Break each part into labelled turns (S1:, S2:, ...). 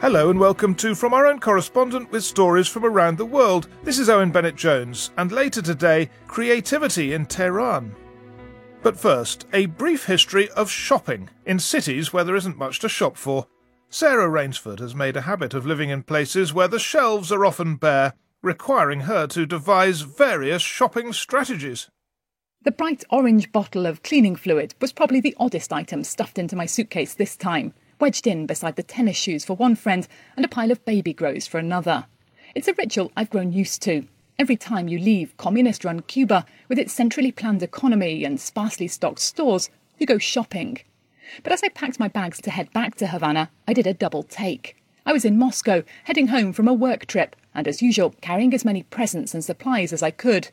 S1: Hello and welcome to From Our Own Correspondent with stories from around the world. This is Owen Bennett Jones, and later today, creativity in Tehran. But first, a brief history of shopping in cities where there isn't much to shop for. Sarah Rainsford has made a habit of living in places where the shelves are often bare, requiring her to devise various shopping strategies.
S2: The bright orange bottle of cleaning fluid was probably the oddest item stuffed into my suitcase this time wedged in beside the tennis shoes for one friend and a pile of baby grows for another. It's a ritual I've grown used to. Every time you leave communist run Cuba with its centrally planned economy and sparsely stocked stores, you go shopping. But as I packed my bags to head back to Havana, I did a double take. I was in Moscow, heading home from a work trip, and as usual, carrying as many presents and supplies as I could.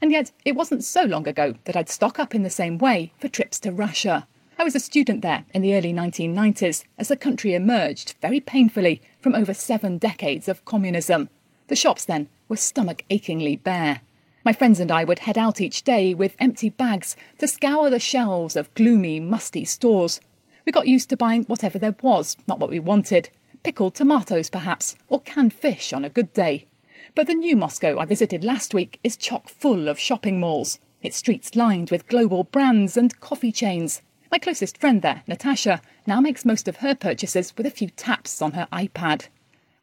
S2: And yet, it wasn't so long ago that I'd stock up in the same way for trips to Russia. I was a student there in the early 1990s as the country emerged very painfully from over seven decades of communism. The shops then were stomach achingly bare. My friends and I would head out each day with empty bags to scour the shelves of gloomy, musty stores. We got used to buying whatever there was, not what we wanted. Pickled tomatoes, perhaps, or canned fish on a good day. But the new Moscow I visited last week is chock full of shopping malls, its streets lined with global brands and coffee chains. My closest friend there, Natasha, now makes most of her purchases with a few taps on her iPad.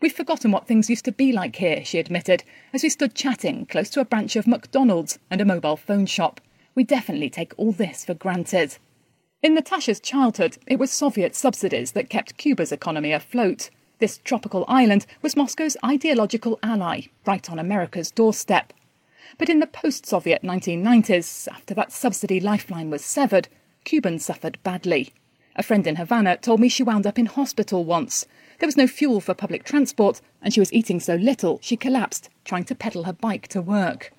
S2: We've forgotten what things used to be like here, she admitted, as we stood chatting close to a branch of McDonald's and a mobile phone shop. We definitely take all this for granted. In Natasha's childhood, it was Soviet subsidies that kept Cuba's economy afloat. This tropical island was Moscow's ideological ally, right on America's doorstep. But in the post Soviet 1990s, after that subsidy lifeline was severed, Cubans suffered badly. A friend in Havana told me she wound up in hospital once. There was no fuel for public transport, and she was eating so little she collapsed trying to pedal her bike to work.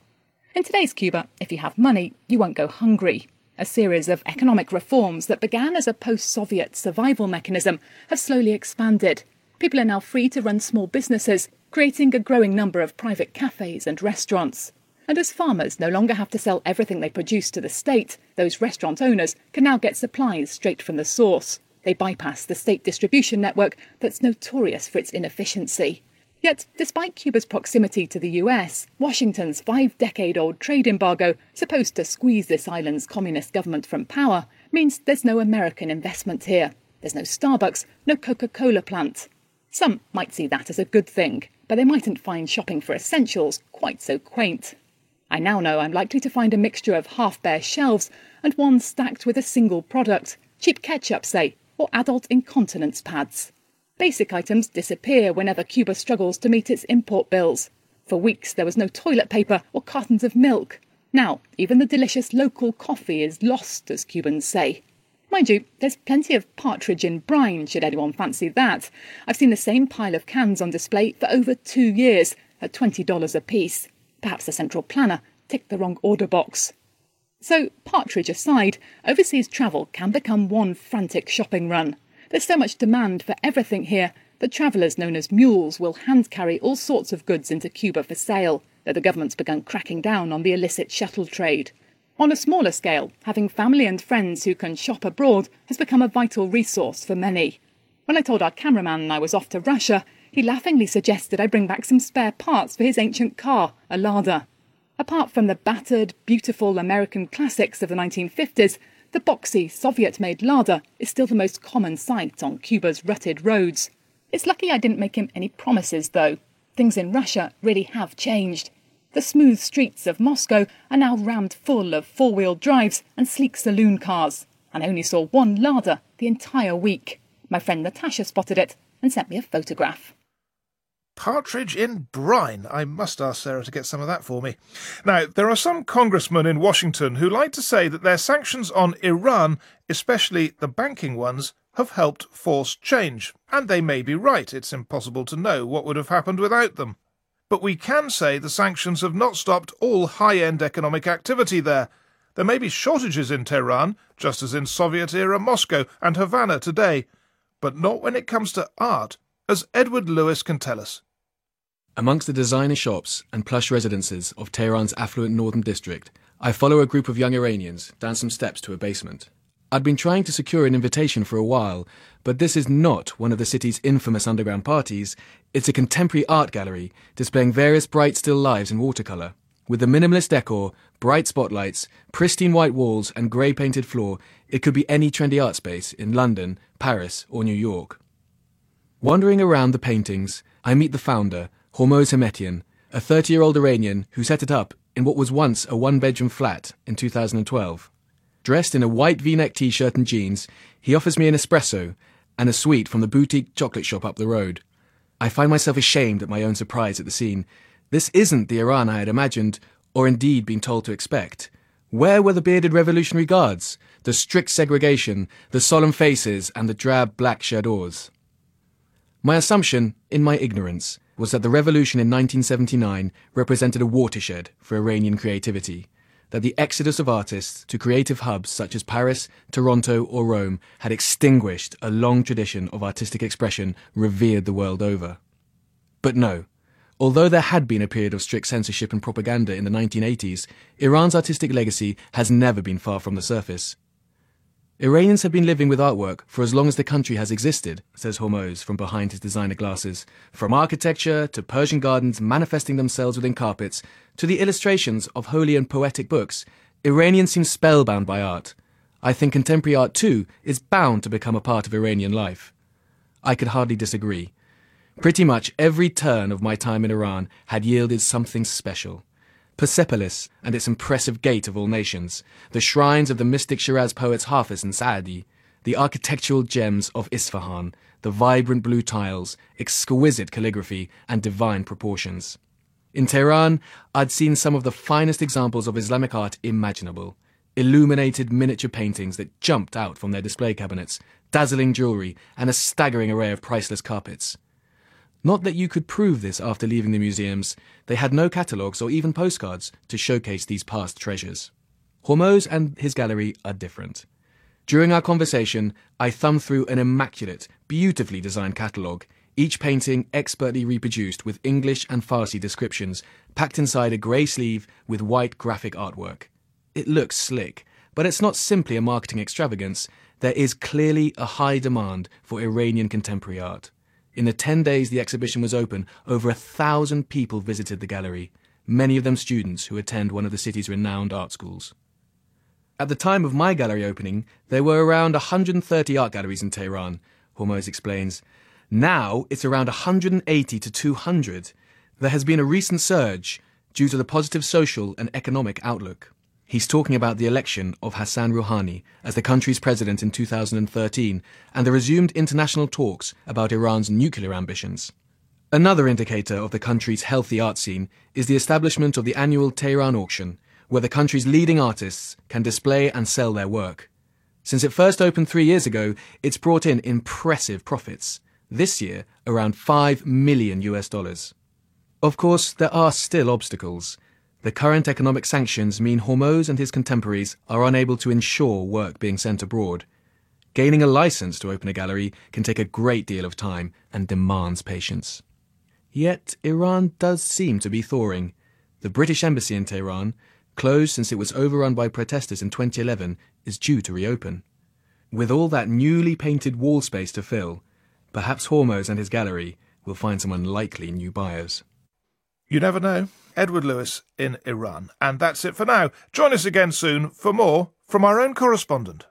S2: In today's Cuba, if you have money, you won't go hungry. A series of economic reforms that began as a post Soviet survival mechanism have slowly expanded. People are now free to run small businesses, creating a growing number of private cafes and restaurants. And as farmers no longer have to sell everything they produce to the state, those restaurant owners can now get supplies straight from the source. They bypass the state distribution network that's notorious for its inefficiency. Yet, despite Cuba's proximity to the US, Washington's five decade old trade embargo, supposed to squeeze this island's communist government from power, means there's no American investment here. There's no Starbucks, no Coca Cola plant. Some might see that as a good thing, but they mightn't find shopping for essentials quite so quaint. I now know I'm likely to find a mixture of half bare shelves and one stacked with a single product cheap ketchup, say, or adult incontinence pads. Basic items disappear whenever Cuba struggles to meet its import bills. For weeks there was no toilet paper or cartons of milk. Now, even the delicious local coffee is lost, as Cubans say. Mind you, there's plenty of partridge in brine, should anyone fancy that. I've seen the same pile of cans on display for over two years, at $20 apiece. Perhaps the central planner ticked the wrong order box. So, partridge aside, overseas travel can become one frantic shopping run. There's so much demand for everything here that travellers known as mules will hand carry all sorts of goods into Cuba for sale, though the government's begun cracking down on the illicit shuttle trade. On a smaller scale, having family and friends who can shop abroad has become a vital resource for many. When I told our cameraman I was off to Russia, he laughingly suggested I bring back some spare parts for his ancient car, a Lada. Apart from the battered, beautiful American classics of the 1950s, the boxy Soviet made Lada is still the most common sight on Cuba's rutted roads. It's lucky I didn't make him any promises, though. Things in Russia really have changed. The smooth streets of Moscow are now rammed full of four wheel drives and sleek saloon cars. And I only saw one Lada the entire week. My friend Natasha spotted it and sent me a photograph.
S1: Partridge in brine. I must ask Sarah to get some of that for me. Now, there are some congressmen in Washington who like to say that their sanctions on Iran, especially the banking ones, have helped force change. And they may be right. It's impossible to know what would have happened without them. But we can say the sanctions have not stopped all high end economic activity there. There may be shortages in Tehran, just as in Soviet era Moscow and Havana today, but not when it comes to art, as Edward Lewis can tell us.
S3: Amongst the designer shops and plush residences of Tehran's affluent northern district, I follow a group of young Iranians down some steps to a basement. I'd been trying to secure an invitation for a while, but this is not one of the city's infamous underground parties. It's a contemporary art gallery displaying various bright still lives in watercolour. With the minimalist decor, bright spotlights, pristine white walls, and grey painted floor, it could be any trendy art space in London, Paris, or New York. Wandering around the paintings, I meet the founder, Hormoz Hematian, a 30 year old Iranian who set it up in what was once a one bedroom flat in 2012. Dressed in a white v neck t shirt and jeans, he offers me an espresso and a sweet from the boutique chocolate shop up the road. I find myself ashamed at my own surprise at the scene. This isn't the Iran I had imagined, or indeed been told to expect. Where were the bearded Revolutionary Guards, the strict segregation, the solemn faces, and the drab black chadors? My assumption, in my ignorance, was that the revolution in 1979 represented a watershed for Iranian creativity, that the exodus of artists to creative hubs such as Paris, Toronto, or Rome had extinguished a long tradition of artistic expression revered the world over. But no. Although there had been a period of strict censorship and propaganda in the 1980s, Iran's artistic legacy has never been far from the surface. Iranians have been living with artwork for as long as the country has existed, says Hormoz from behind his designer glasses. From architecture to Persian gardens manifesting themselves within carpets to the illustrations of holy and poetic books, Iranians seem spellbound by art. I think contemporary art too is bound to become a part of Iranian life. I could hardly disagree. Pretty much every turn of my time in Iran had yielded something special. Persepolis and its impressive gate of all nations, the shrines of the mystic Shiraz poets Hafiz and Saadi, the architectural gems of Isfahan, the vibrant blue tiles, exquisite calligraphy, and divine proportions. In Tehran, I'd seen some of the finest examples of Islamic art imaginable. Illuminated miniature paintings that jumped out from their display cabinets, dazzling jewelry, and a staggering array of priceless carpets. Not that you could prove this after leaving the museums, they had no catalogues or even postcards to showcase these past treasures. Hormoz and his gallery are different. During our conversation, I thumbed through an immaculate, beautifully designed catalogue, each painting expertly reproduced with English and Farsi descriptions, packed inside a grey sleeve with white graphic artwork. It looks slick, but it's not simply a marketing extravagance, there is clearly a high demand for Iranian contemporary art. In the 10 days the exhibition was open, over a thousand people visited the gallery, many of them students who attend one of the city's renowned art schools. At the time of my gallery opening, there were around 130 art galleries in Tehran, Hormoz explains. Now it's around 180 to 200. There has been a recent surge due to the positive social and economic outlook. He's talking about the election of Hassan Rouhani as the country's president in 2013 and the resumed international talks about Iran's nuclear ambitions. Another indicator of the country's healthy art scene is the establishment of the annual Tehran auction, where the country's leading artists can display and sell their work. Since it first opened three years ago, it's brought in impressive profits. This year, around 5 million US dollars. Of course, there are still obstacles. The current economic sanctions mean Hormoz and his contemporaries are unable to ensure work being sent abroad. Gaining a license to open a gallery can take a great deal of time and demands patience. Yet Iran does seem to be thawing. The British embassy in Tehran, closed since it was overrun by protesters in 2011, is due to reopen. With all that newly painted wall space to fill, perhaps Hormoz and his gallery will find some unlikely new buyers.
S1: You never know. Edward Lewis in Iran. And that's it for now. Join us again soon for more from our own correspondent.